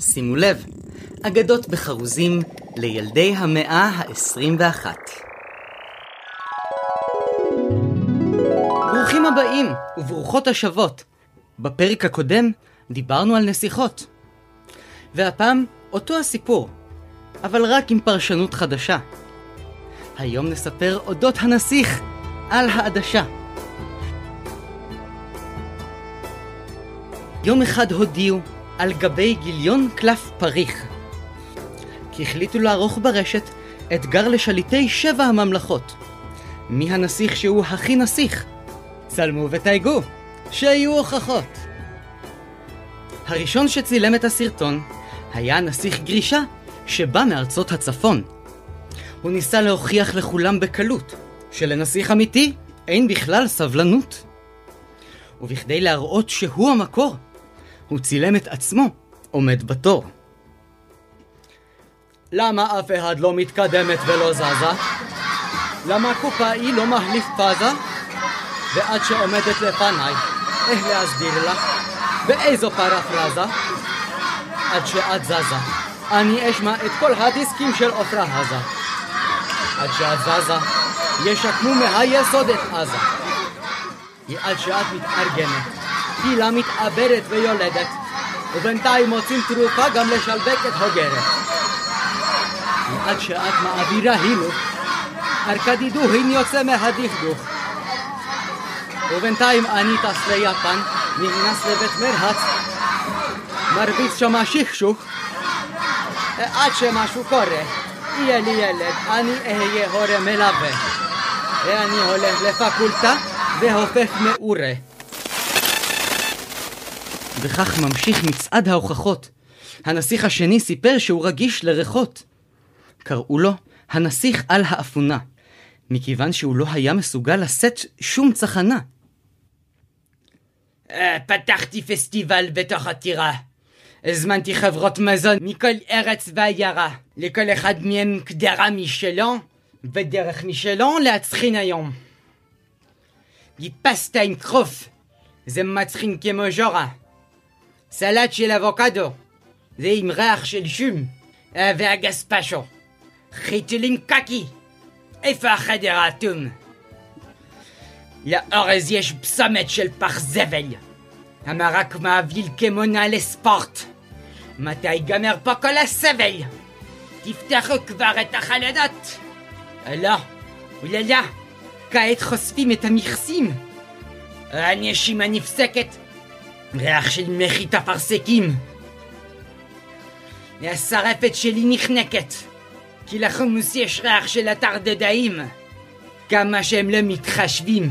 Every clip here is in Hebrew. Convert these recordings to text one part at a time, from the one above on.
שימו לב, אגדות בחרוזים לילדי המאה ה-21. ברוכים הבאים וברוכות השבות. בפרק הקודם דיברנו על נסיכות. והפעם אותו הסיפור, אבל רק עם פרשנות חדשה. היום נספר אודות הנסיך על העדשה. יום אחד הודיעו על גבי גיליון קלף פריך כי החליטו לערוך ברשת אתגר לשליטי שבע הממלכות. מי הנסיך שהוא הכי נסיך? צלמו ותייגו, שיהיו הוכחות. הראשון שצילם את הסרטון היה נסיך גרישה שבא מארצות הצפון. הוא ניסה להוכיח לכולם בקלות שלנסיך אמיתי אין בכלל סבלנות. ובכדי להראות שהוא המקור, הוא צילם את עצמו עומד בתור. למה אף אחד לא מתקדמת ולא זזה? למה קופאי לא מחליף פאזה? ועד שעומדת לפניי, איך להסביר לך? באיזו פרפרזה? עד שאת זזה, אני אשמע את כל הדיסקים של עופרה עזה. עד שאת זזה, ישקמו מהיסוד את עזה. עד שאת מתארגנת, פילה מתעברת ויולדת, ובינתיים מוצאים תרופה גם לשלבק את הוגרת. עד שאת מעבירה הילוך, ארכדידוהין יוצא מהדכדוך. ובינתיים אני טס ליפן, נכנס לבית מרהץ, מרביץ שם שכשוך, עד שמשהו קורה, יהיה לי ילד, אני אהיה הורה מלווה. ואני הולך לפקולטה והופך מעורה. וכך ממשיך מצעד ההוכחות. הנסיך השני סיפר שהוא רגיש לריחות. קראו לו הנסיך על האפונה, מכיוון שהוא לא היה מסוגל לשאת שום צחנה. אה, פתחתי פסטיבל בתוך הטירה. הזמנתי חברות מזון מכל ארץ ועיירה. לכל אחד מהם קדרה משלו, ודרך משלו להצחין היום. פסטה עם כרוף, זה מצחין כמו ז'ורה. סלט של אבוקדו, זה עם ריח של שום. אה, והגספשו. חיתול עם קקי. איפה החדר האטום? לאורז יש פסומת של פח זבל. המרק מבליל כמו נעלי ספורט. מתי ייגמר פה כל הסבל? תפתחו כבר את החלונות! לא, אוללה, כעת חושפים את המכסים. הנשימה נפסקת, ריח של מחית אפרסקים. והשרפת שלי נחנקת, כי לחומוס יש ריח של אתר דדאים. כמה שהם לא מתחשבים.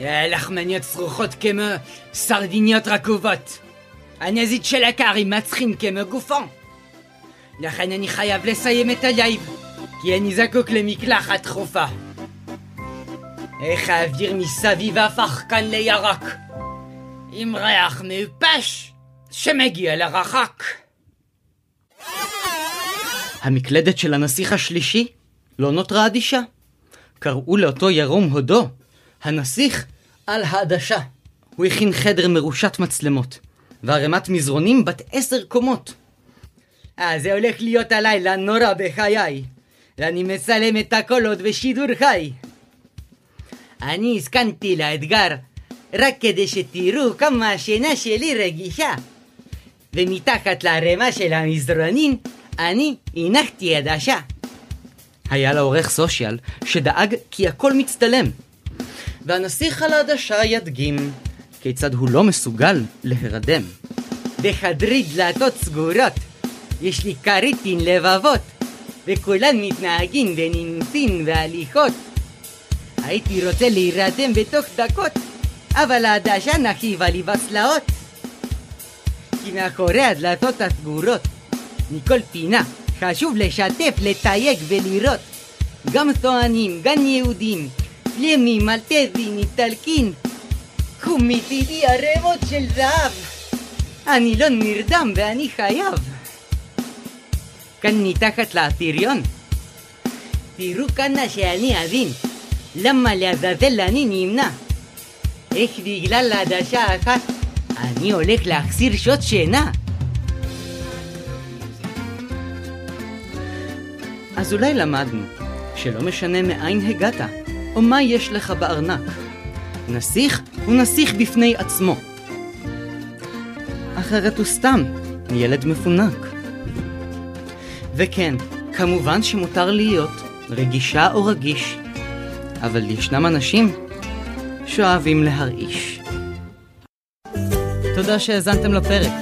לחמניות צרוחות כמו סרדיניות רקובות. הגזית של הקרי מצחין כמו גופו. לכן אני חייב לסיים את הלייב, כי אני זקוק למקלחת דחופה. אך האוויר מסביב הפך כאן לירוק, עם ריח מיופש שמגיע למרחק. המקלחת של הנסיך השלישי לא נותרה אדישה. קראו לאותו ירום הודו, הנסיך על העדשה. הוא הכין חדר מרושת מצלמות, וערימת מזרונים בת עשר קומות. אה, זה הולך להיות הלילה נורא בחיי, ואני מצלם את עוד בשידור חי. אני הסכנתי לאתגר רק כדי שתראו כמה השינה שלי רגישה. ומתחת לערימה של המזרונים אני הנחתי עדשה. היה לעורך סושיאל שדאג כי הכל מצטלם. והנסיך על העדשה ידגים כיצד הוא לא מסוגל להירדם. בחדרי דלתות סגורות יש לי כריתין לבבות וכולן מתנהגים בנינסין והליכות הייתי רוצה להירדם בתוך דקות אבל העדשה נחיבה לי בצלעות כי מאחורי הדלתות הסגורות מכל פינה חשוב לשתף, לתייג ולראות. גם טוענים, גם יהודים, פלמים, מלטזים, איטלקים. קחו מצידי ערבות של זהב. אני לא נרדם ואני חייב. כאן מתחת לאתיריון תראו כמה שאני עדין למה לעזאזל אני נמנע איך בגלל עדשה אחת אני הולך להחזיר שעות שינה? אז אולי למדנו שלא משנה מאין הגעת, או מה יש לך בארנק. נסיך הוא נסיך בפני עצמו. אחרת הוא סתם ילד מפונק. וכן, כמובן שמותר להיות רגישה או רגיש, אבל ישנם אנשים שאוהבים להרעיש. תודה שהאזנתם לפרק.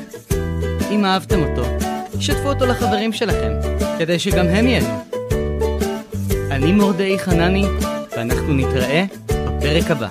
אם אהבתם אותו, שתפו אותו לחברים שלכם, כדי שגם הם ייהנו. אני מורדאי חנני, ואנחנו נתראה בפרק הבא.